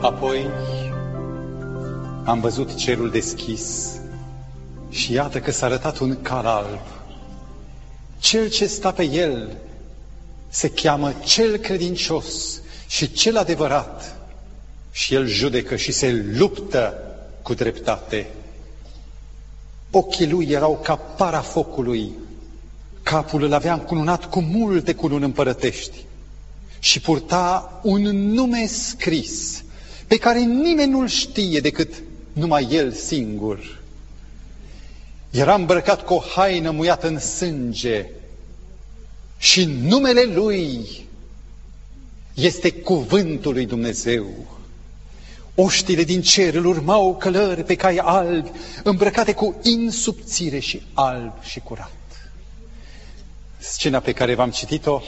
Apoi am văzut cerul deschis și iată că s-a arătat un cal alb. Cel ce sta pe el se cheamă cel credincios și cel adevărat și el judecă și se luptă cu dreptate. Ochii lui erau ca para focului, capul îl avea încununat cu multe cununi împărătești și purta un nume scris pe care nimeni nu-l știe decât numai el singur. Era îmbrăcat cu o haină muiată în sânge și numele lui este cuvântul lui Dumnezeu. Oștile din cer îl urmau călări pe cai albi, îmbrăcate cu insubțire și alb și curat. Scena pe care v-am citit-o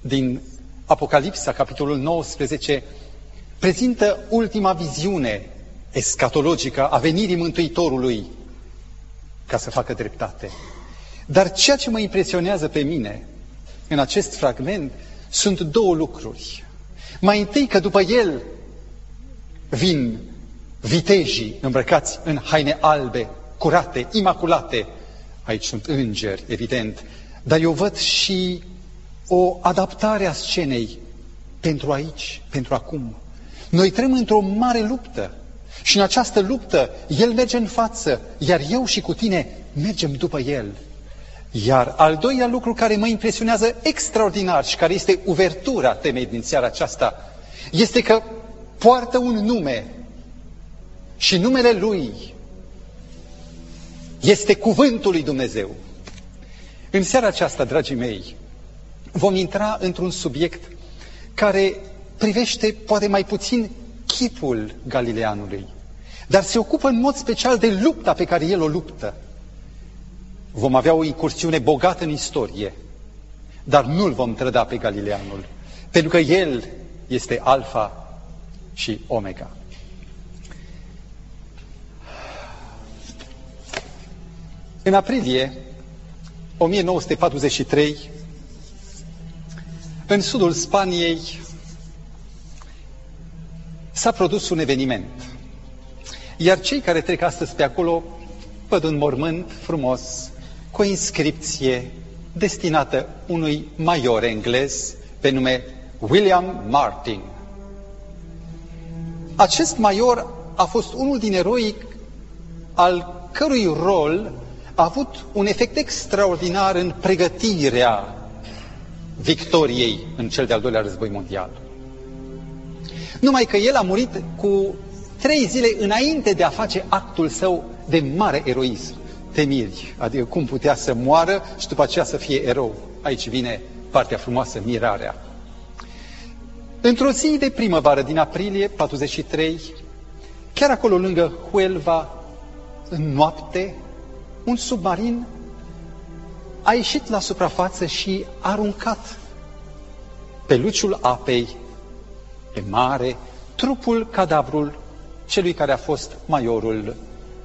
din Apocalipsa, capitolul 19, prezintă ultima viziune escatologică a venirii Mântuitorului ca să facă dreptate. Dar ceea ce mă impresionează pe mine în acest fragment sunt două lucruri. Mai întâi că după el vin vitejii îmbrăcați în haine albe, curate, imaculate. Aici sunt îngeri, evident. Dar eu văd și o adaptare a scenei pentru aici, pentru acum. Noi trăim într-o mare luptă și în această luptă El merge în față, iar eu și cu tine mergem după El. Iar al doilea lucru care mă impresionează extraordinar și care este uvertura temei din seara aceasta, este că poartă un nume și numele Lui este cuvântul lui Dumnezeu. În seara aceasta, dragii mei, vom intra într-un subiect care privește poate mai puțin chipul Galileanului, dar se ocupă în mod special de lupta pe care el o luptă. Vom avea o incursiune bogată în istorie, dar nu-l vom trăda pe Galileanul, pentru că el este alfa și omega. În aprilie 1943, în sudul Spaniei, s-a produs un eveniment. Iar cei care trec astăzi pe acolo văd un mormânt frumos cu o inscripție destinată unui major englez pe nume William Martin. Acest major a fost unul din eroi al cărui rol a avut un efect extraordinar în pregătirea victoriei în cel de-al doilea război mondial. Numai că el a murit cu trei zile înainte de a face actul său de mare eroism. Temiri, adică cum putea să moară și după aceea să fie erou. Aici vine partea frumoasă, mirarea. Într-o zi de primăvară din aprilie 43, chiar acolo lângă Huelva, în noapte, un submarin a ieșit la suprafață și a aruncat pe luciul apei pe mare trupul, cadavrul celui care a fost majorul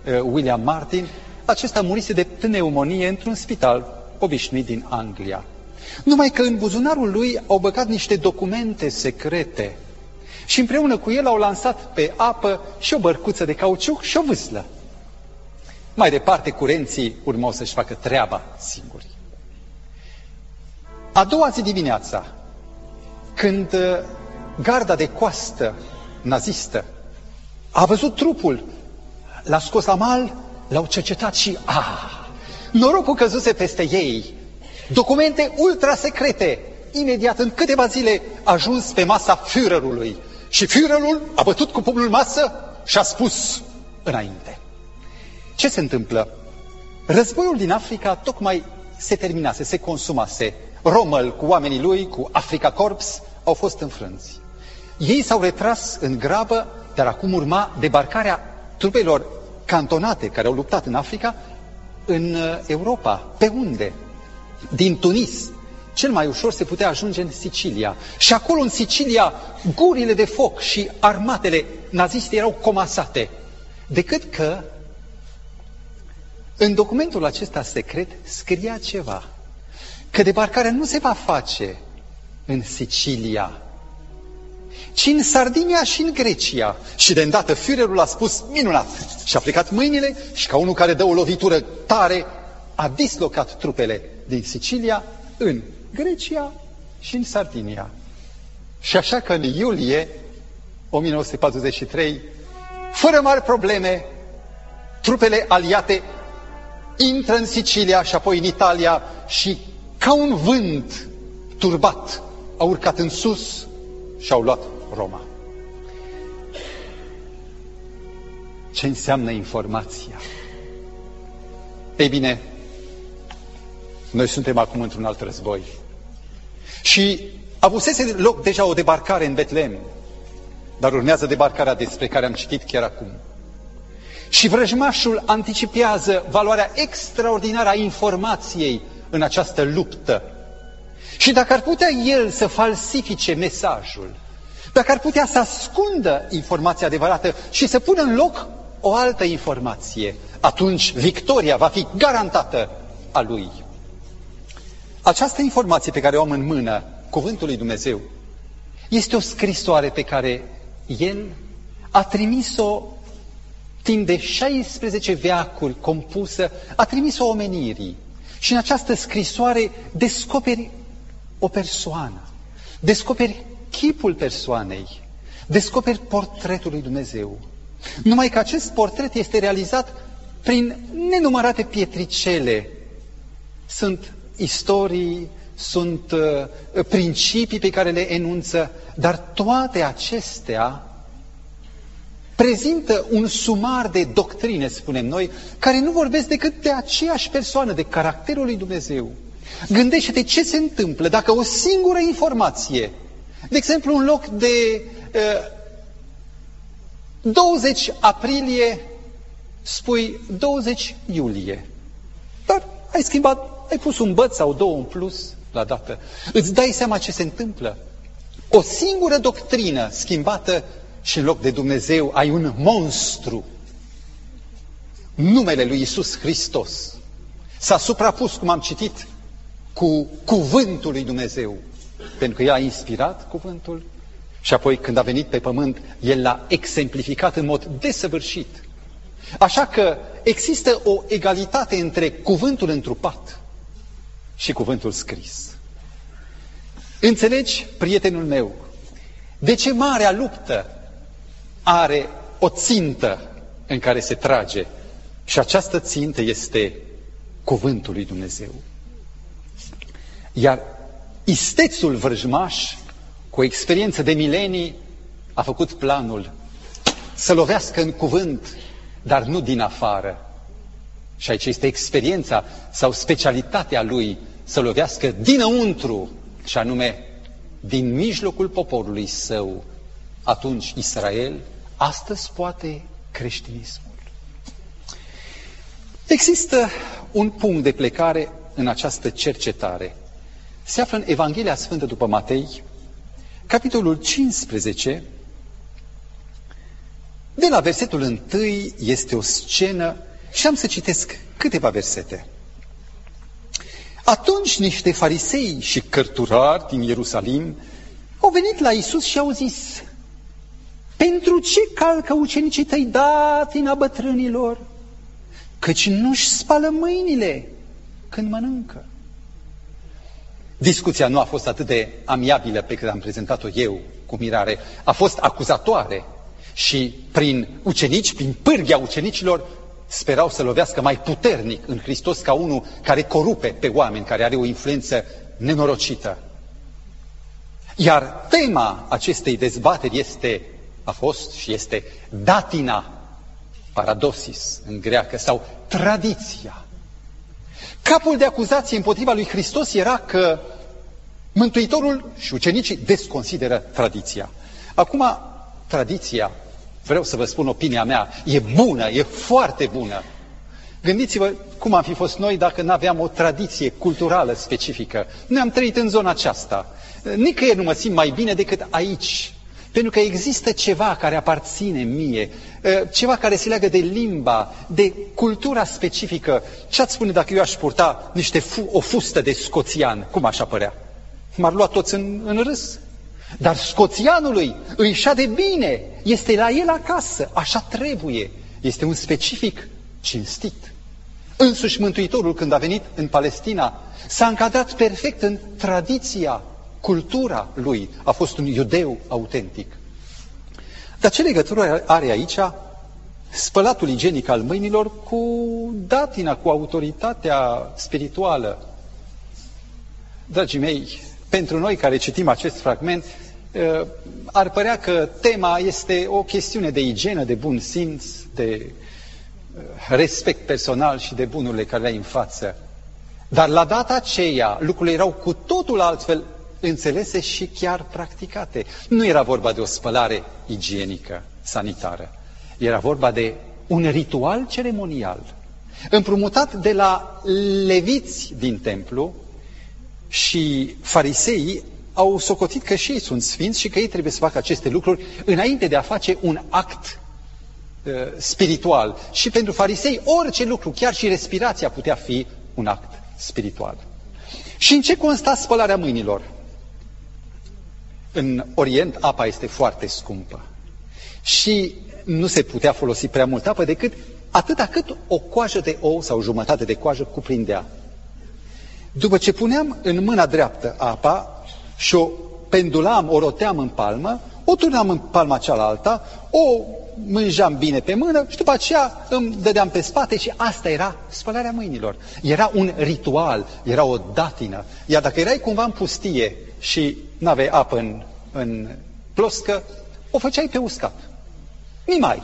uh, William Martin. Acesta murise de pneumonie într-un spital obișnuit din Anglia. Numai că în buzunarul lui au băgat niște documente secrete și împreună cu el au lansat pe apă și o bărcuță de cauciuc și o vâslă. Mai departe, curenții urmau să-și facă treaba singuri. A doua zi dimineața, când uh, garda de coastă nazistă a văzut trupul, l-a scos la mal, l-au cercetat și, ah, norocul căzuse peste ei. Documente ultra secrete, imediat în câteva zile ajuns pe masa Führerului. Și Führerul a bătut cu pumnul masă și a spus înainte. Ce se întâmplă? Războiul din Africa tocmai se terminase, se consumase. Rommel cu oamenii lui, cu Africa Corps, au fost înfrânți. Ei s-au retras în grabă, dar acum urma debarcarea trupelor cantonate care au luptat în Africa în uh, Europa. Pe unde? Din Tunis. Cel mai ușor se putea ajunge în Sicilia. Și acolo, în Sicilia, gurile de foc și armatele naziste erau comasate. Decât că în documentul acesta secret scria ceva. Că debarcarea nu se va face în Sicilia, ci în Sardinia și în Grecia. Și de îndată Führerul a spus, minunat, și a plecat mâinile și ca unul care dă o lovitură tare, a dislocat trupele din Sicilia în Grecia și în Sardinia. Și așa că în iulie 1943, fără mari probleme, trupele aliate intră în Sicilia și apoi în Italia și ca un vânt turbat au urcat în sus și au luat Roma. Ce înseamnă informația? Ei bine, noi suntem acum într-un alt război. Și avusese loc deja o debarcare în Betlehem, dar urmează debarcarea despre care am citit chiar acum. Și vrăjmașul anticipează valoarea extraordinară a informației în această luptă. Și dacă ar putea el să falsifice mesajul, dacă ar putea să ascundă informația adevărată și să pună în loc o altă informație, atunci victoria va fi garantată a lui. Această informație pe care o am în mână, Cuvântul lui Dumnezeu, este o scrisoare pe care el a trimis-o timp de 16 veacuri compusă, a trimis-o omenirii. Și în această scrisoare descoperi o persoană, descoperi chipul persoanei, descoperi portretul lui Dumnezeu. Numai că acest portret este realizat prin nenumărate pietricele. Sunt istorii, sunt uh, principii pe care le enunță, dar toate acestea prezintă un sumar de doctrine, spunem noi, care nu vorbesc decât de aceeași persoană, de caracterul lui Dumnezeu. Gândește-te ce se întâmplă dacă o singură informație, de exemplu, în loc de uh, 20 aprilie, spui 20 iulie. Dar ai schimbat, ai pus un băț sau două în plus la dată. Îți dai seama ce se întâmplă. O singură doctrină schimbată și în loc de Dumnezeu ai un monstru. Numele lui Isus Hristos s-a suprapus, cum am citit, cu cuvântul lui Dumnezeu, pentru că El a inspirat cuvântul și apoi când a venit pe pământ, El l-a exemplificat în mod desăvârșit. Așa că există o egalitate între cuvântul întrupat și cuvântul scris. Înțelegi, prietenul meu, de ce marea luptă are o țintă în care se trage și această țintă este cuvântul lui Dumnezeu. Iar istețul vrăjmaș, cu o experiență de milenii, a făcut planul să lovească în cuvânt, dar nu din afară. Și aici este experiența sau specialitatea lui să lovească dinăuntru, și anume din mijlocul poporului său, atunci Israel, astăzi poate creștinismul. Există un punct de plecare în această cercetare. Se află în Evanghelia Sfântă după Matei, capitolul 15, de la versetul 1 este o scenă și am să citesc câteva versete. Atunci niște farisei și cărturari din Ierusalim au venit la Isus și au zis, pentru ce calcă ucenicii tăi datina bătrânilor? Căci nu-și spală mâinile când mănâncă. Discuția nu a fost atât de amiabilă pe cât am prezentat-o eu cu mirare, a fost acuzatoare și prin ucenici, prin pârghia ucenicilor, sperau să lovească mai puternic în Hristos ca unul care corupe pe oameni, care are o influență nenorocită. Iar tema acestei dezbateri este, a fost și este datina, paradosis în greacă, sau tradiția. Capul de acuzație împotriva lui Hristos era că Mântuitorul și ucenicii desconsideră tradiția. Acum, tradiția vreau să vă spun opinia mea, e bună, e foarte bună. Gândiți-vă cum am fi fost noi dacă nu aveam o tradiție culturală specifică. Noi am trăit în zona aceasta. Nicăieri nu mă simt mai bine decât aici. Pentru că există ceva care aparține mie, ceva care se leagă de limba, de cultura specifică. Ce ați spune dacă eu aș purta niște fu- o fustă de scoțian? Cum aș apărea? M-ar lua toți în, în râs. Dar scoțianului îi șade bine, este la el acasă, așa trebuie. Este un specific cinstit. Însuși Mântuitorul, când a venit în Palestina, s-a încadrat perfect în tradiția, cultura lui. A fost un iudeu autentic. Dar ce legătură are aici spălatul igienic al mâinilor cu datina, cu autoritatea spirituală? Dragii mei, pentru noi care citim acest fragment, uh, ar părea că tema este o chestiune de igienă, de bun simț, de uh, respect personal și de bunurile care le ai în față. Dar la data aceea lucrurile erau cu totul altfel înțelese și chiar practicate. Nu era vorba de o spălare igienică, sanitară. Era vorba de un ritual ceremonial, împrumutat de la leviți din templu și fariseii au socotit că și ei sunt sfinți și că ei trebuie să facă aceste lucruri înainte de a face un act uh, spiritual. Și pentru farisei orice lucru, chiar și respirația putea fi un act spiritual. Și în ce consta spălarea mâinilor? În Orient apa este foarte scumpă și nu se putea folosi prea mult apă decât atâta cât o coajă de ou sau jumătate de coajă cuprindea. După ce puneam în mâna dreaptă apa și o pendulam, o roteam în palmă, o turnam în palma cealaltă, o mânjam bine pe mână și după aceea îmi dădeam pe spate și asta era spălarea mâinilor. Era un ritual, era o datină. Iar dacă erai cumva în pustie și nu aveai apă în, în ploscă, o făceai pe uscat. Nimai.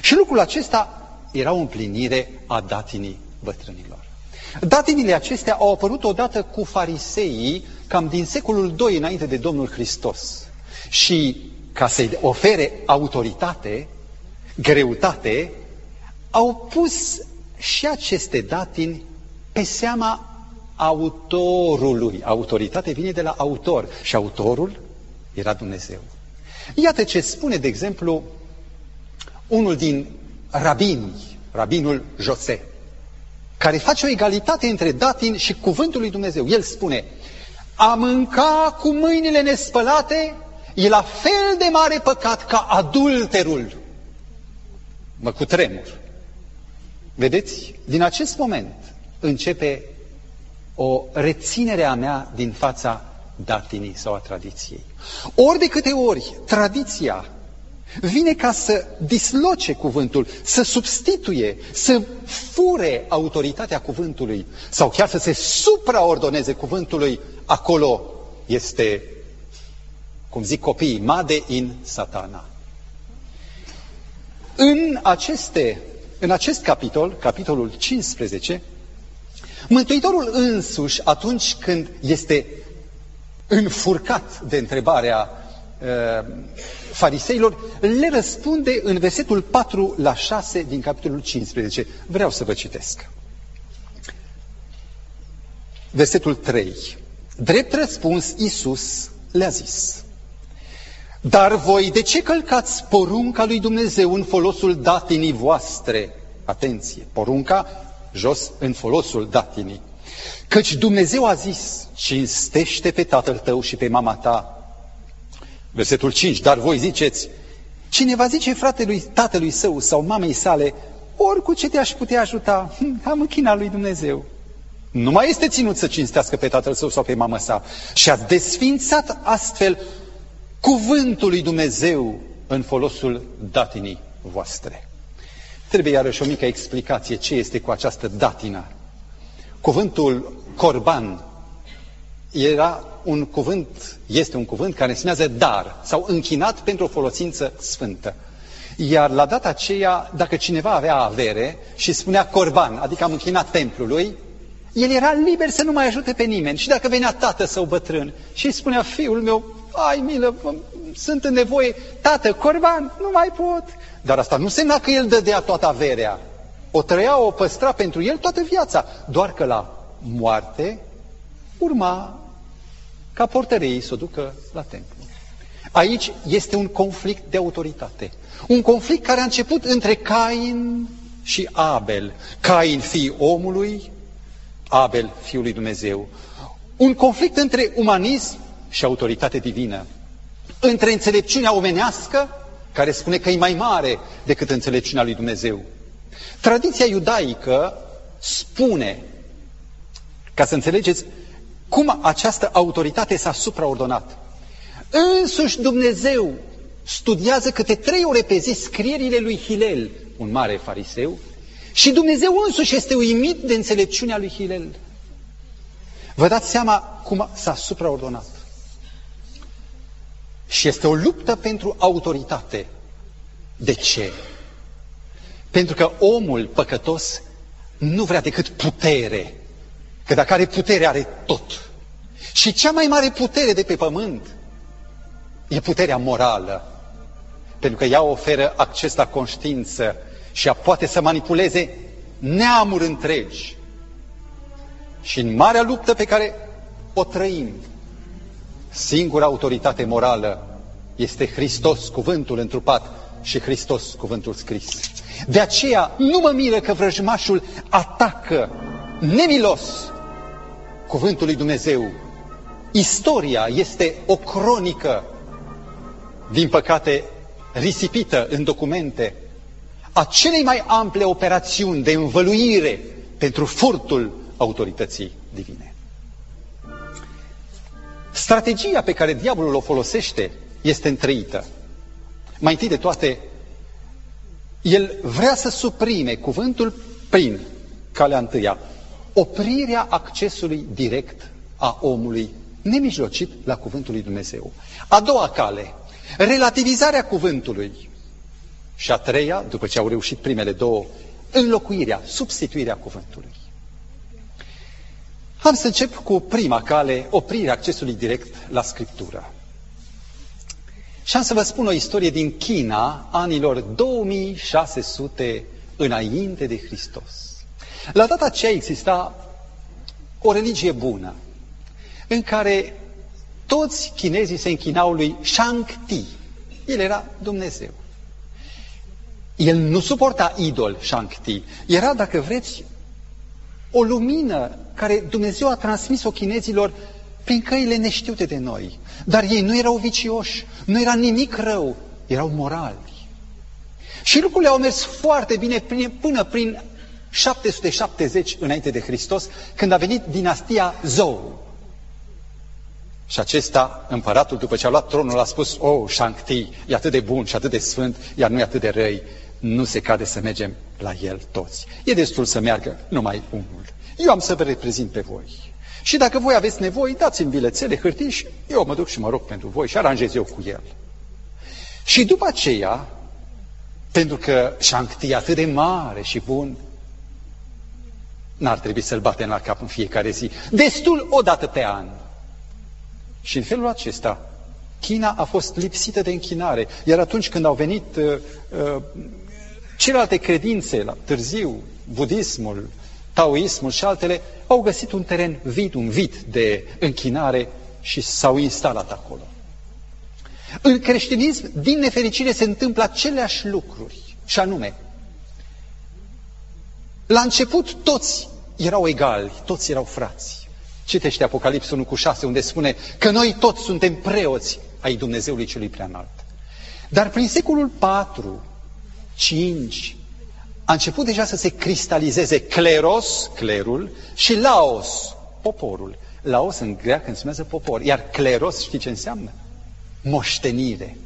Și lucrul acesta era o împlinire a datinii bătrânilor. Datinile acestea au apărut odată cu fariseii cam din secolul II înainte de Domnul Hristos. Și ca să-i ofere autoritate, greutate, au pus și aceste datini pe seama autorului. Autoritate vine de la autor și autorul era Dumnezeu. Iată ce spune, de exemplu, unul din rabini, rabinul Jose, care face o egalitate între datin și cuvântul lui Dumnezeu. El spune, a mânca cu mâinile nespălate e la fel de mare păcat ca adulterul. Mă cutremur. Vedeți? Din acest moment începe o reținere a mea din fața datinii sau a tradiției. Ori de câte ori tradiția vine ca să disloce cuvântul, să substituie, să fure autoritatea cuvântului sau chiar să se supraordoneze cuvântului, acolo este, cum zic copiii, made in satana. În, aceste, în acest capitol, capitolul 15, Mântuitorul însuși, atunci când este înfurcat de întrebarea uh, fariseilor, le răspunde în versetul 4 la 6 din capitolul 15. Vreau să vă citesc. Versetul 3. Drept răspuns, Iisus le-a zis, Dar voi de ce călcați porunca lui Dumnezeu în folosul datinii voastre? Atenție, porunca jos în folosul datinii. Căci Dumnezeu a zis, cinstește pe tatăl tău și pe mama ta. Versetul 5, dar voi ziceți, cine va zice fratelui, tatălui său sau mamei sale, ori cu ce te-aș putea ajuta, hm, am închinat lui Dumnezeu. Nu mai este ținut să cinstească pe tatăl său sau pe mama sa. Și a desfințat astfel cuvântul lui Dumnezeu în folosul datinii voastre. Trebuie iarăși o mică explicație ce este cu această datină. Cuvântul corban era un cuvânt, este un cuvânt care înseamnă dar sau închinat pentru o folosință sfântă. Iar la data aceea, dacă cineva avea avere și spunea corban, adică am închinat templului, el era liber să nu mai ajute pe nimeni. Și dacă venea tată sau bătrân și îi spunea, fiul meu, ai milă, sunt în nevoie, tată, corban, nu mai pot. Dar asta nu însemna că el dădea toată averea. O trăia, o păstra pentru el toată viața. Doar că la moarte urma ca portăreii să o ducă la templu. Aici este un conflict de autoritate. Un conflict care a început între Cain și Abel. Cain, fii omului, Abel, fiul lui Dumnezeu. Un conflict între umanism și autoritate divină. între înțelepciunea omenească, care spune că e mai mare decât înțelepciunea lui Dumnezeu. Tradiția iudaică spune, ca să înțelegeți cum această autoritate s-a supraordonat. Însuși Dumnezeu studiază câte trei ore pe zi scrierile lui Hilel, un mare fariseu, și Dumnezeu însuși este uimit de înțelepciunea lui Hilel. Vă dați seama cum s-a supraordonat. Și este o luptă pentru autoritate. De ce? Pentru că omul păcătos nu vrea decât putere. Că dacă are putere, are tot. Și cea mai mare putere de pe pământ e puterea morală. Pentru că ea oferă acces la conștiință și ea poate să manipuleze neamuri întregi. Și în marea luptă pe care o trăim, singura autoritate morală este Hristos, cuvântul întrupat și Hristos, cuvântul scris. De aceea nu mă miră că vrăjmașul atacă nemilos cuvântul lui Dumnezeu. Istoria este o cronică, din păcate, risipită în documente, a celei mai ample operațiuni de învăluire pentru furtul autorității divine. Strategia pe care diavolul o folosește este întreită. Mai întâi de toate, el vrea să suprime cuvântul prin calea întâia, oprirea accesului direct a omului nemijlocit la cuvântul lui Dumnezeu. A doua cale, relativizarea cuvântului. Și a treia, după ce au reușit primele două, înlocuirea, substituirea cuvântului. Am să încep cu prima cale, oprirea accesului direct la Scriptură. Și am să vă spun o istorie din China, anilor 2600 înainte de Hristos. La data aceea exista o religie bună, în care toți chinezii se închinau lui Shang-Ti. El era Dumnezeu. El nu suporta idol Shang-Ti. Era, dacă vreți, o lumină care Dumnezeu a transmis-o chinezilor prin căile neștiute de noi. Dar ei nu erau vicioși, nu era nimic rău, erau morali. Și lucrurile au mers foarte bine până prin 770 înainte de Hristos, când a venit dinastia Zhou. Și acesta, împăratul, după ce a luat tronul, a spus, oh, Shang-Ti, e atât de bun și atât de sfânt, iar nu e atât de răi, nu se cade să mergem la el toți. E destul să meargă numai unul. Eu am să vă reprezint pe voi. Și dacă voi aveți nevoie, dați-mi bilețele, hârtii și eu mă duc și mă rog pentru voi și aranjez eu cu el. Și după aceea, pentru că Shang-Ti e atât de mare și bun, n-ar trebui să-l batem la cap în fiecare zi. Destul o dată pe an. Și în felul acesta, China a fost lipsită de închinare. Iar atunci când au venit uh, uh, celelalte credințe, la târziu, budismul, taoismul și altele, au găsit un teren vid, un vid de închinare și s-au instalat acolo. În creștinism, din nefericire, se întâmplă aceleași lucruri, și anume, la început toți erau egali, toți erau frați. Citește Apocalipsul 1 cu 6, unde spune că noi toți suntem preoți ai Dumnezeului celui prea înalt. Dar prin secolul 4, 5, a început deja să se cristalizeze cleros, clerul, și laos, poporul. Laos în greacă înseamnă popor, iar cleros știi ce înseamnă? Moștenire.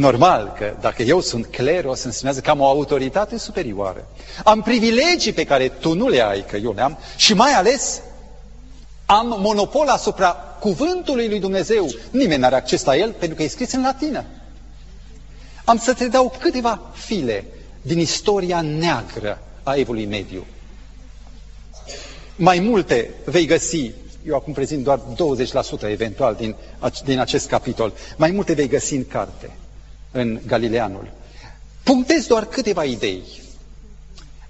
Normal că dacă eu sunt cleros, înseamnă că am o autoritate superioară. Am privilegii pe care tu nu le ai, că eu le am, și mai ales am monopol asupra cuvântului lui Dumnezeu. Nimeni nu are acces la el pentru că e scris în latină. Am să te dau câteva file din istoria neagră a Evului Mediu. Mai multe vei găsi, eu acum prezint doar 20% eventual din, din acest capitol, mai multe vei găsi în carte, în Galileanul. Punctez doar câteva idei.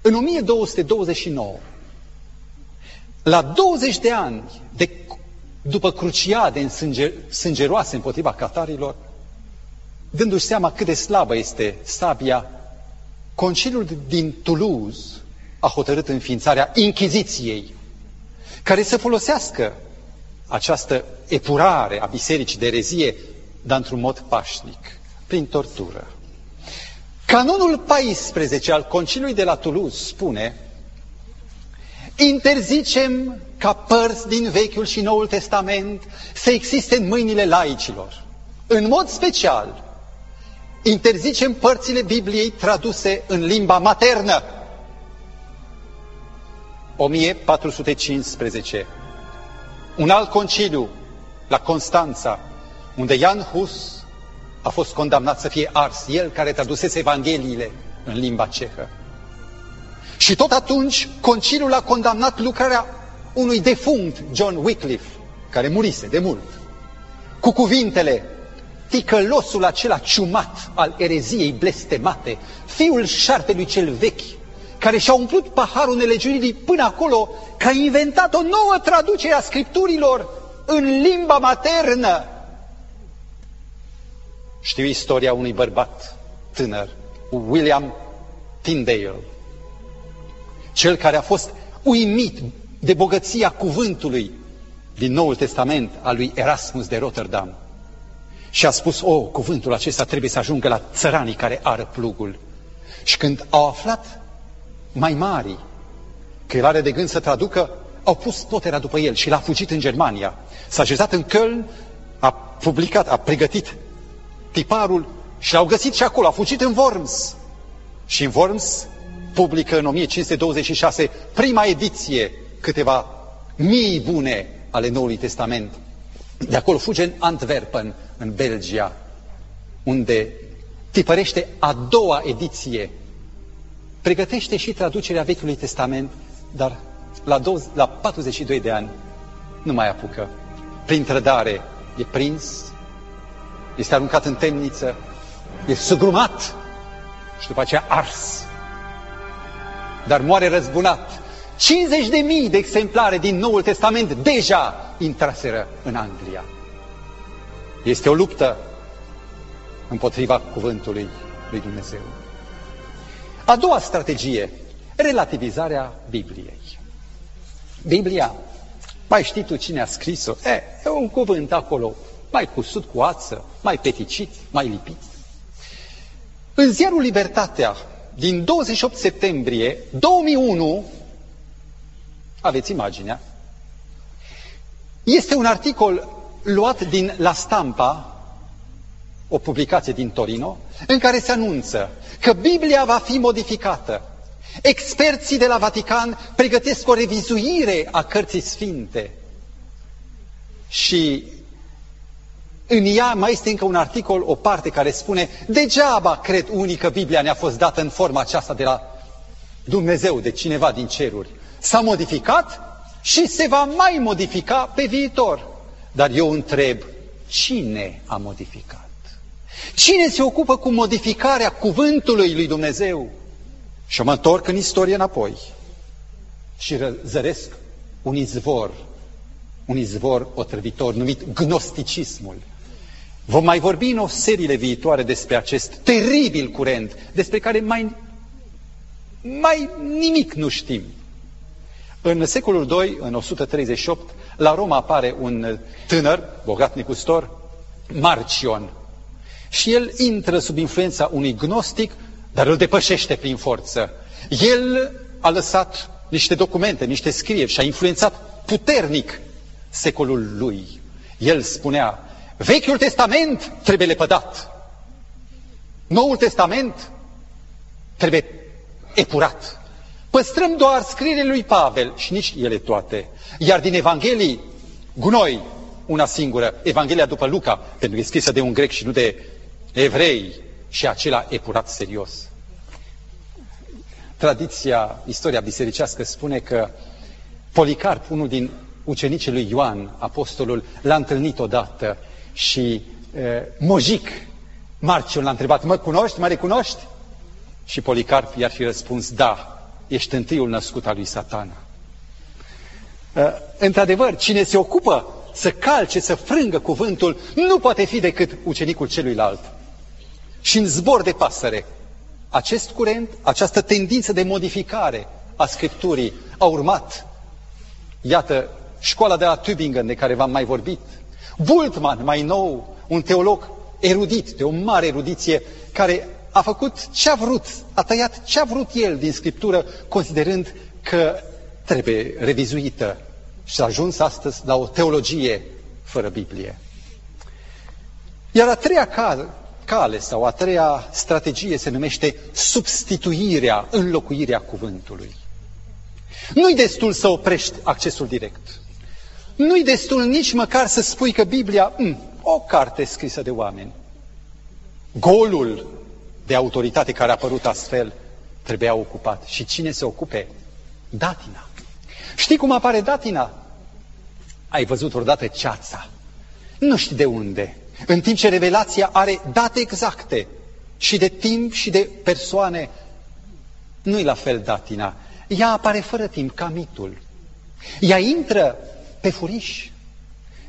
În 1229, la 20 de ani de, după cruciade însânge, sângeroase împotriva catarilor, dându-și seama cât de slabă este sabia, Conciliul din Toulouse a hotărât înființarea Inchiziției, care să folosească această epurare a bisericii de erezie dar într-un mod pașnic, prin tortură. Canonul 14 al Conciliului de la Toulouse spune interzicem ca părți din Vechiul și Noul Testament să existe în mâinile laicilor. În mod special, interzicem părțile Bibliei traduse în limba maternă. 1415. Un alt conciliu la Constanța, unde Jan Hus a fost condamnat să fie ars, el care tradusese Evangheliile în limba cehă. Și tot atunci, conciliul a condamnat lucrarea unui defunct, John Wycliffe, care murise de mult, cu cuvintele, ticălosul acela ciumat al ereziei blestemate, fiul șarpelui cel vechi, care și-a umplut paharul nelegiuirii până acolo, că a inventat o nouă traducere a scripturilor în limba maternă. Știu istoria unui bărbat tânăr, William Tyndale, cel care a fost uimit de bogăția cuvântului din Noul Testament al lui Erasmus de Rotterdam. Și a spus, o, cuvântul acesta trebuie să ajungă la țăranii care ară plugul. Și când au aflat mai mari că el are de gând să traducă, au pus potera după el și l-a fugit în Germania. S-a așezat în Köln, a publicat, a pregătit tiparul și l-au găsit și acolo, a fugit în Worms. Și în Worms publică în 1526 prima ediție, câteva mii bune ale Noului Testament. De acolo fuge în Antwerpen, în Belgia, unde tipărește a doua ediție. Pregătește și traducerea Vechiului Testament, dar la, 20, la 42 de ani nu mai apucă. Prin trădare e prins, este aruncat în temniță, e sugrumat și după aceea ars dar moare răzbunat. 50 de mii de exemplare din Noul Testament deja intraseră în Anglia. Este o luptă împotriva cuvântului lui Dumnezeu. A doua strategie, relativizarea Bibliei. Biblia, mai știi tu cine a scris-o? E, e un cuvânt acolo, mai cusut cu ață, mai peticit, mai lipit. În ziarul Libertatea, din 28 septembrie 2001, aveți imaginea, este un articol luat din La Stampa, o publicație din Torino, în care se anunță că Biblia va fi modificată. Experții de la Vatican pregătesc o revizuire a cărții sfinte. Și în ea mai este încă un articol, o parte care spune degeaba cred unii că Biblia ne-a fost dată în forma aceasta de la Dumnezeu, de cineva din ceruri. S-a modificat și se va mai modifica pe viitor. Dar eu întreb, cine a modificat? Cine se ocupă cu modificarea cuvântului lui Dumnezeu? Și mă întorc în istorie înapoi și zăresc un izvor, un izvor otrăvitor numit gnosticismul. Vom mai vorbi în o seriile viitoare despre acest teribil curent, despre care mai, mai nimic nu știm. În secolul II, în 138, la Roma apare un tânăr, bogat necustor, Marcion. Și el intră sub influența unui gnostic, dar îl depășește prin forță. El a lăsat niște documente, niște scrieri și a influențat puternic secolul lui. El spunea, Vechiul Testament trebuie lepădat. Noul Testament trebuie epurat. Păstrăm doar scrierile lui Pavel și nici ele toate. Iar din Evanghelii, gunoi, una singură, Evanghelia după Luca, pentru că e scrisă de un grec și nu de evrei, și acela epurat serios. Tradiția, istoria bisericească spune că Policarp, unul din ucenicii lui Ioan, apostolul, l-a întâlnit odată și uh, Mojic, Marcion l-a întrebat, mă cunoști, mă recunoști? Și Policarp i-ar fi răspuns, da, ești întâiul născut al lui satana. Uh, într-adevăr, cine se ocupă să calce, să frângă cuvântul, nu poate fi decât ucenicul celuilalt. Și în zbor de pasăre, acest curent, această tendință de modificare a Scripturii a urmat, iată, școala de la Tübingen de care v-am mai vorbit, Bultmann, mai nou, un teolog erudit, de o mare erudiție, care a făcut ce a vrut, a tăiat ce a vrut el din Scriptură, considerând că trebuie revizuită și a ajuns astăzi la o teologie fără Biblie. Iar a treia cale, cale sau a treia strategie se numește substituirea, înlocuirea cuvântului. Nu-i destul să oprești accesul direct. Nu-i destul nici măcar să spui că Biblia, m, mm, o carte scrisă de oameni. Golul de autoritate care a apărut astfel trebuia ocupat. Și cine se ocupe? Datina. Știi cum apare datina? Ai văzut vreodată ceața. Nu știi de unde. În timp ce revelația are date exacte și de timp și de persoane, nu-i la fel datina. Ea apare fără timp, ca mitul. Ea intră pe furiș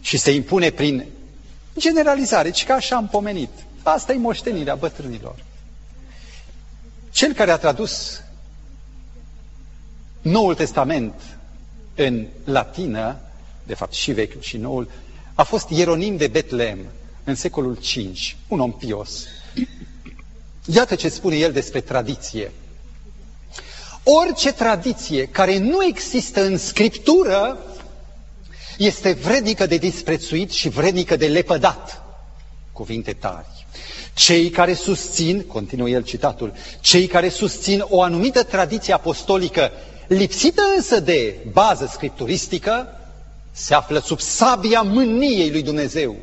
și se impune prin generalizare, ci că așa am pomenit. Asta e moștenirea bătrânilor. Cel care a tradus Noul Testament în latină, de fapt și vechiul și noul, a fost Ieronim de Betlehem în secolul V, un om pios. Iată ce spune el despre tradiție. Orice tradiție care nu există în Scriptură este vrednică de disprețuit și vrednică de lepădat. Cuvinte tari. Cei care susțin, continuă el citatul, cei care susțin o anumită tradiție apostolică, lipsită însă de bază scripturistică, se află sub sabia mâniei lui Dumnezeu.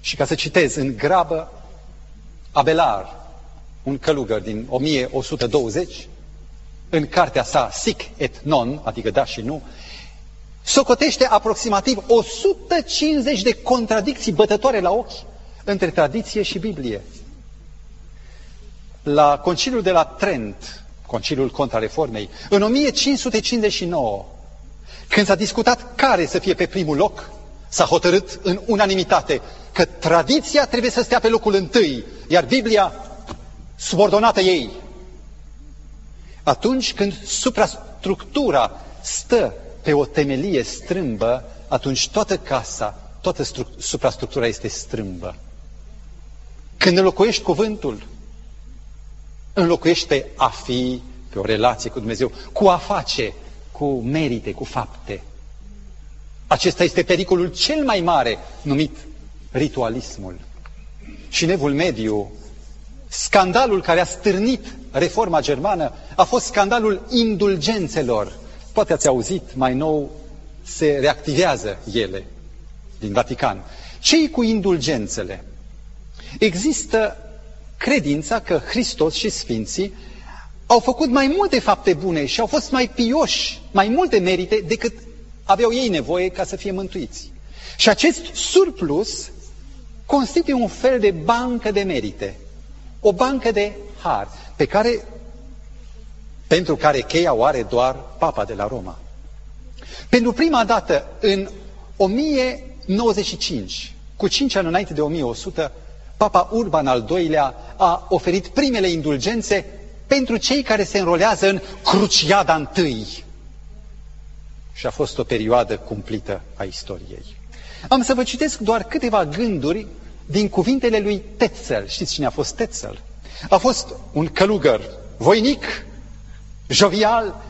Și ca să citez în grabă, Abelar, un călugăr din 1120, în cartea sa Sic et Non, adică da și nu, socotește aproximativ 150 de contradicții bătătoare la ochi între tradiție și Biblie. La conciliul de la Trent, conciliul contra reformei, în 1559, când s-a discutat care să fie pe primul loc, s-a hotărât în unanimitate că tradiția trebuie să stea pe locul întâi, iar Biblia subordonată ei. Atunci când suprastructura stă pe o temelie strâmbă, atunci toată casa, toată suprastructura este strâmbă. Când înlocuiești cuvântul, înlocuiești pe a fi, pe o relație cu Dumnezeu, cu a face, cu merite, cu fapte. Acesta este pericolul cel mai mare numit ritualismul. Și nevul mediu, scandalul care a stârnit reforma germană a fost scandalul indulgențelor. Poate ați auzit, mai nou se reactivează ele din Vatican. Cei cu indulgențele? Există credința că Hristos și Sfinții au făcut mai multe fapte bune și au fost mai pioși, mai multe merite decât aveau ei nevoie ca să fie mântuiți. Și acest surplus constituie un fel de bancă de merite, o bancă de har, pe care, pentru care cheia o are doar Papa de la Roma. Pentru prima dată, în 1095, cu cinci ani înainte de 1100, Papa Urban al II-lea a oferit primele indulgențe pentru cei care se înrolează în Cruciada întâi. Și a fost o perioadă cumplită a istoriei. Am să vă citesc doar câteva gânduri din cuvintele lui Tetzel. Știți cine a fost Tetzel? A fost un călugăr voinic, jovial,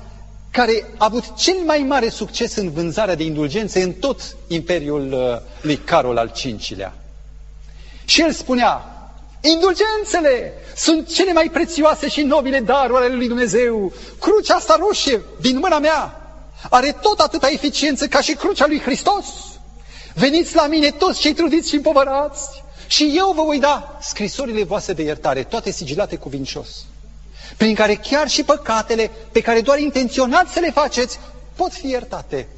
care a avut cel mai mare succes în vânzarea de indulgențe în tot imperiul uh, lui Carol al V-lea. Și el spunea, indulgențele sunt cele mai prețioase și nobile daruri ale lui Dumnezeu. Crucea asta roșie din mâna mea are tot atâta eficiență ca și crucea lui Hristos. Veniți la mine toți cei trudiți și împovărați și eu vă voi da scrisorile voastre de iertare, toate sigilate cuvincios, prin care chiar și păcatele pe care doar intenționați să le faceți pot fi iertate.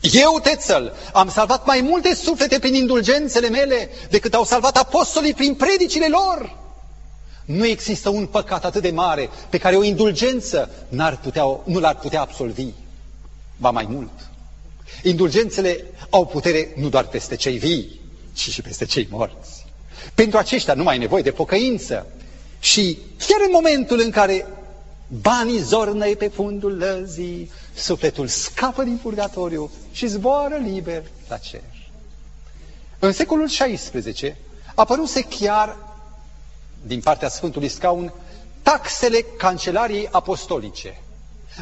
Eu, Tețăl, am salvat mai multe suflete prin indulgențele mele decât au salvat apostolii prin predicile lor. Nu există un păcat atât de mare pe care o indulgență n-ar putea, nu l-ar putea absolvi. Ba mai mult. Indulgențele au putere nu doar peste cei vii, ci și peste cei morți. Pentru aceștia nu mai e nevoie de pocăință. Și chiar în momentul în care banii zornăi pe fundul lăzii, sufletul scapă din purgatoriu și zboară liber la cer. În secolul XVI, apăruse chiar, din partea Sfântului Scaun, taxele cancelariei apostolice,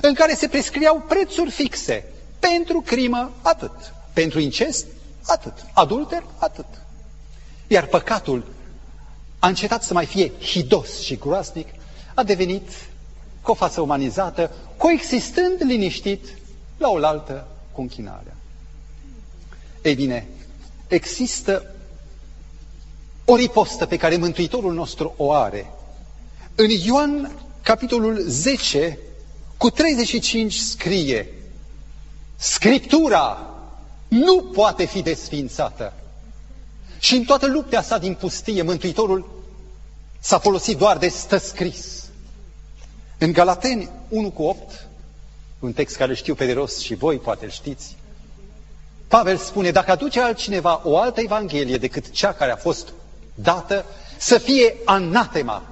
în care se prescriau prețuri fixe pentru crimă, atât, pentru incest, atât, adulter, atât. Iar păcatul a încetat să mai fie hidos și groaznic, a devenit cu o față umanizată, coexistând liniștit la oaltă cu închinarea. Ei bine, există o ripostă pe care Mântuitorul nostru o are. În Ioan, capitolul 10, cu 35 scrie Scriptura nu poate fi desfințată. Și în toată lupta sa din pustie, Mântuitorul s-a folosit doar de stă scris. În Galateni 1 cu 8, un text care știu pe de rost și voi poate îl știți, Pavel spune, dacă aduce altcineva o altă evanghelie decât cea care a fost dată, să fie anatema.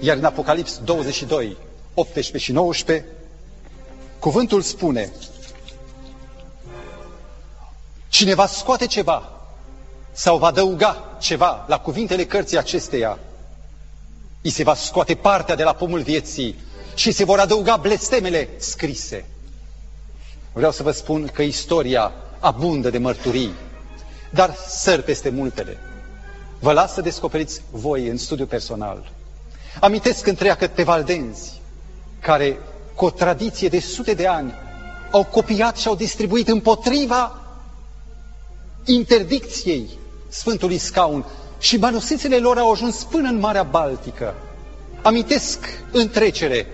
Iar în Apocalips 22, 18 și 19, cuvântul spune, cine va scoate ceva sau va adăuga ceva la cuvintele cărții acesteia, îi se va scoate partea de la pomul vieții și se vor adăuga blestemele scrise. Vreau să vă spun că istoria abundă de mărturii, dar săr peste multele. Vă las să descoperiți voi în studiu personal. Amintesc întreagă pe valdenzi, care cu o tradiție de sute de ani au copiat și au distribuit împotriva interdicției Sfântului Scaun și manusețele lor au ajuns până în Marea Baltică. Amintesc în trecere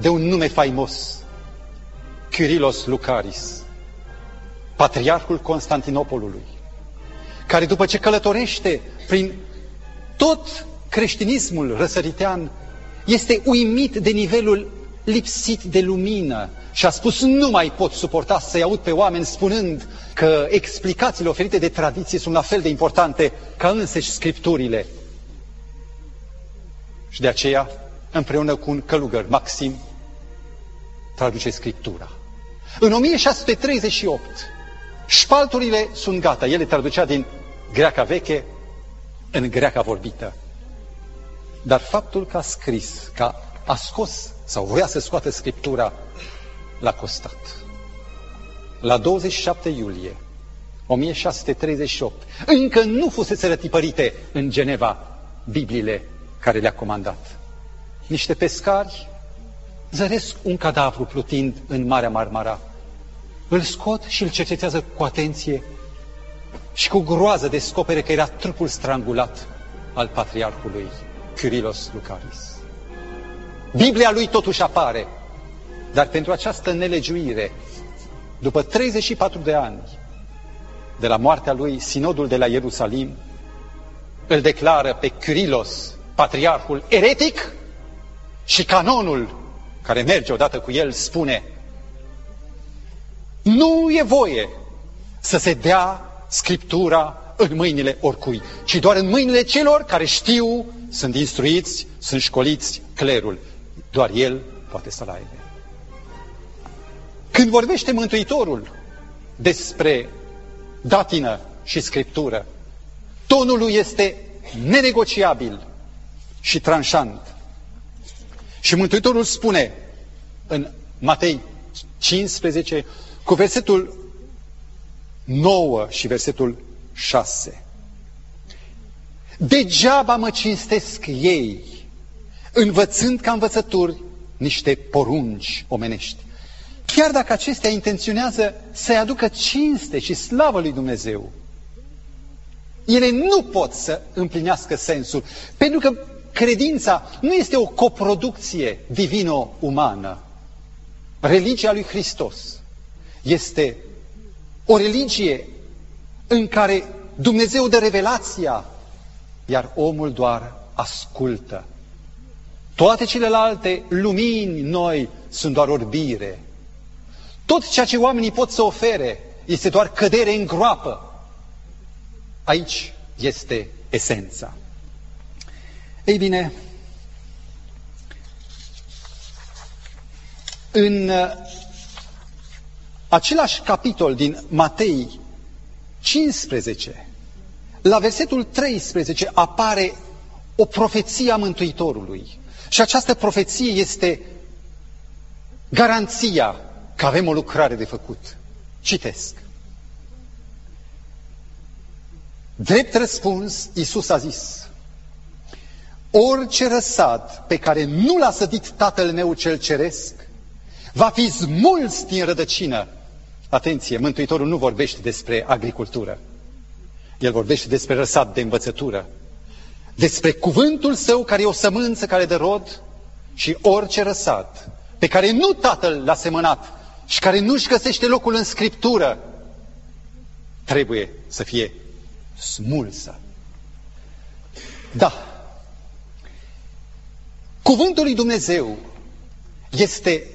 de un nume faimos, Kyrillos Lucaris, patriarhul Constantinopolului, care după ce călătorește prin tot creștinismul răsăritean, este uimit de nivelul lipsit de lumină și a spus nu mai pot suporta să-i aud pe oameni spunând că explicațiile oferite de tradiție sunt la fel de importante ca însăși scripturile. Și de aceea, împreună cu un călugăr, Maxim, traduce Scriptura. În 1638, șpalturile sunt gata. El le traducea din greaca veche în greaca vorbită. Dar faptul că a scris, că a scos sau voia să scoată Scriptura, l-a costat. La 27 iulie 1638, încă nu fusese rătipărite în Geneva Bibliile care le-a comandat. Niște pescari zăresc un cadavru plutind în Marea Marmara. Îl scot și îl cercetează cu atenție și cu groază descopere că era trupul strangulat al patriarhului Kyrillos Lucaris. Biblia lui totuși apare, dar pentru această nelegiuire, după 34 de ani de la moartea lui, sinodul de la Ierusalim îl declară pe Kyrillos, patriarhul eretic, și canonul care merge odată cu el spune nu e voie să se dea Scriptura în mâinile oricui, ci doar în mâinile celor care știu, sunt instruiți, sunt școliți, clerul. Doar el poate să-l aibă. Când vorbește Mântuitorul despre datină și Scriptură, tonul lui este nenegociabil și tranșant. Și Mântuitorul spune în Matei 15, cu versetul 9 și versetul 6. Degeaba mă cinstesc ei, învățând ca învățături niște porunci omenești. Chiar dacă acestea intenționează să-i aducă cinste și slavă lui Dumnezeu, ele nu pot să împlinească sensul, pentru că credința nu este o coproducție divino-umană. Religia lui Hristos este o religie în care Dumnezeu dă revelația, iar omul doar ascultă. Toate celelalte lumini noi sunt doar orbire. Tot ceea ce oamenii pot să ofere este doar cădere în groapă. Aici este esența. Ei bine, în uh, același capitol din Matei 15, la versetul 13 apare o profeție a Mântuitorului. Și această profeție este garanția că avem o lucrare de făcut. Citesc. Drept răspuns, Iisus a zis, orice răsad pe care nu l-a sădit Tatăl meu cel Ceresc, va fi smuls din rădăcină. Atenție, Mântuitorul nu vorbește despre agricultură. El vorbește despre răsad de învățătură, despre cuvântul său care e o sămânță care de rod și orice răsad pe care nu Tatăl l-a semănat și care nu-și găsește locul în Scriptură, trebuie să fie smulsă. Da, cuvântul lui Dumnezeu este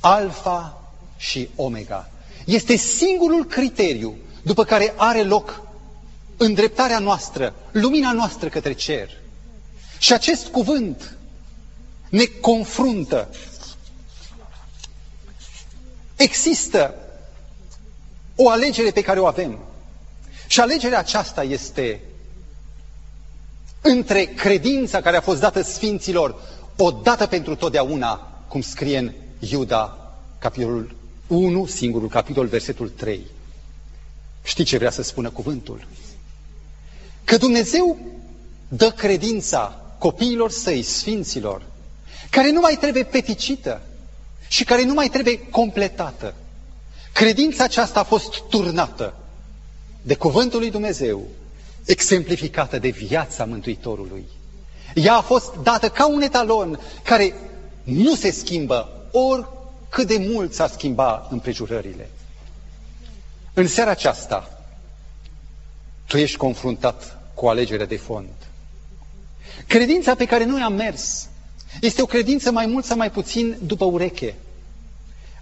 alfa și omega. Este singurul criteriu după care are loc îndreptarea noastră, lumina noastră către cer. Și acest cuvânt ne confruntă. Există o alegere pe care o avem. Și alegerea aceasta este între credința care a fost dată Sfinților odată pentru totdeauna, cum scrie în Iuda, capitolul 1, singurul capitol, versetul 3. Știi ce vrea să spună cuvântul? Că Dumnezeu dă credința copiilor săi, sfinților, care nu mai trebuie peticită și care nu mai trebuie completată. Credința aceasta a fost turnată de cuvântul lui Dumnezeu, exemplificată de viața Mântuitorului. Ea a fost dată ca un etalon care nu se schimbă oricât de mult s-a schimba împrejurările. În seara aceasta, tu ești confruntat cu o alegere de fond. Credința pe care noi am mers este o credință mai mult sau mai puțin după ureche.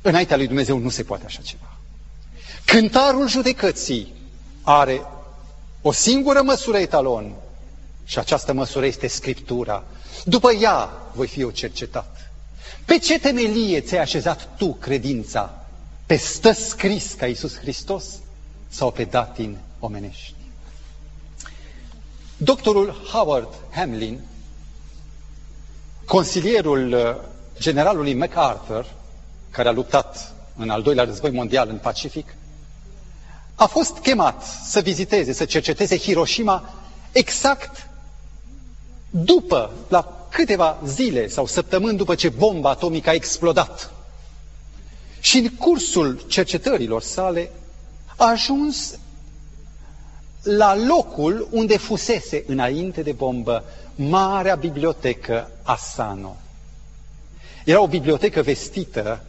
Înaintea lui Dumnezeu nu se poate așa ceva. Cântarul judecății are o singură măsură etalon și această măsură este Scriptura. După ea voi fi eu cercetat. Pe ce temelie ți-ai așezat tu credința? Pe stă scris ca Iisus Hristos sau pe datin omenești? Doctorul Howard Hamlin, consilierul uh, generalului MacArthur, care a luptat în al doilea război mondial în Pacific, a fost chemat să viziteze, să cerceteze Hiroshima exact după, la câteva zile sau săptămâni după ce bomba atomică a explodat. Și în cursul cercetărilor sale a ajuns la locul unde fusese înainte de bombă marea bibliotecă Asano. Era o bibliotecă vestită,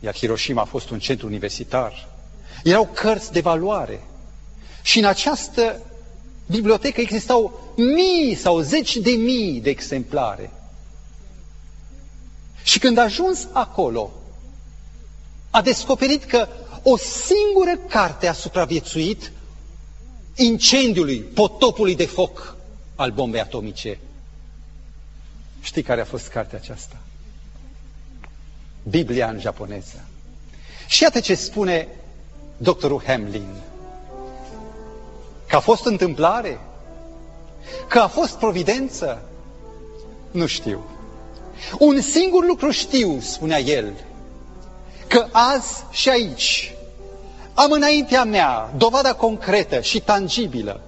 iar Hiroshima a fost un centru universitar. Erau cărți de valoare. Și în această bibliotecă existau mii sau zeci de mii de exemplare. Și când a ajuns acolo, a descoperit că o singură carte a supraviețuit incendiului, potopului de foc al bombei atomice. Știi care a fost cartea aceasta? Biblia în japoneză. Și iată ce spune doctorul Hamlin. Că a fost întâmplare? Că a fost providență? Nu știu. Un singur lucru știu, spunea el, că azi și aici am înaintea mea dovada concretă și tangibilă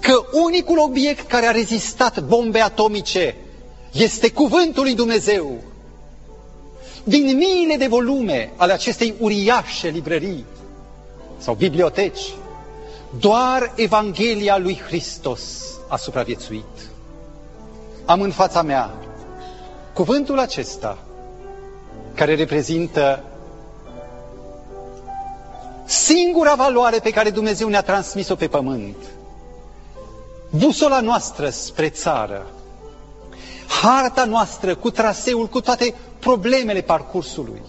că unicul obiect care a rezistat bombe atomice este cuvântul lui Dumnezeu. Din miile de volume ale acestei uriașe librării sau biblioteci, doar Evanghelia lui Hristos a supraviețuit. Am în fața mea cuvântul acesta care reprezintă singura valoare pe care Dumnezeu ne-a transmis-o pe pământ. Busola noastră spre țară, harta noastră cu traseul, cu toate problemele parcursului.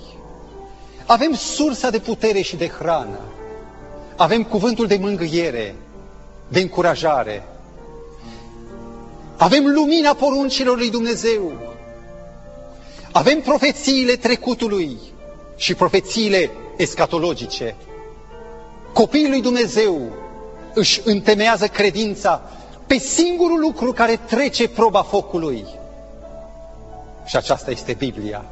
Avem sursa de putere și de hrană. Avem cuvântul de mângâiere, de încurajare. Avem lumina poruncilor lui Dumnezeu. Avem profețiile trecutului și profețiile escatologice. Copiii lui Dumnezeu își întemeiază credința pe singurul lucru care trece proba focului. Și aceasta este Biblia.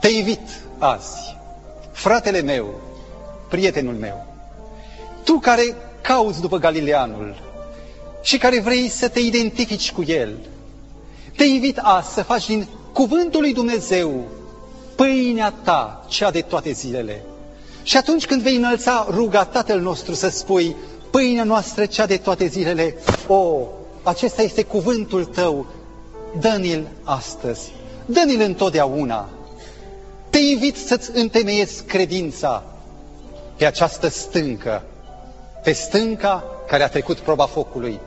Te invit azi, fratele meu, prietenul meu, tu care cauți după Galileanul și care vrei să te identifici cu el, te invit azi să faci din cuvântul lui Dumnezeu pâinea ta, cea de toate zilele. Și atunci când vei înălța ruga Tatăl nostru să spui, pâinea noastră, cea de toate zilele, o, acesta este cuvântul tău, dă-ni-l astăzi, dă-ni-l întotdeauna. Te invit să-ți întemeiezi credința pe această stâncă, pe stânca care a trecut proba focului,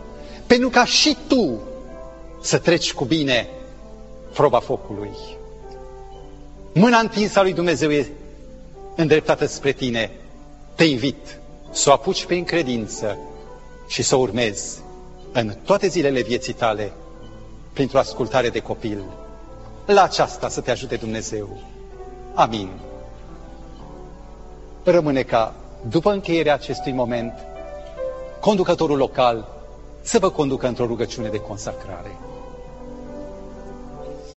pentru ca și tu să treci cu bine proba focului. Mâna întinsă a lui Dumnezeu e îndreptată spre tine. Te invit să o apuci prin credință și să o urmezi în toate zilele vieții tale printr-o ascultare de copil. La aceasta să te ajute Dumnezeu. Amin. Rămâne ca, după încheierea acestui moment, conducătorul local să vă conducă într-o rugăciune de consacrare.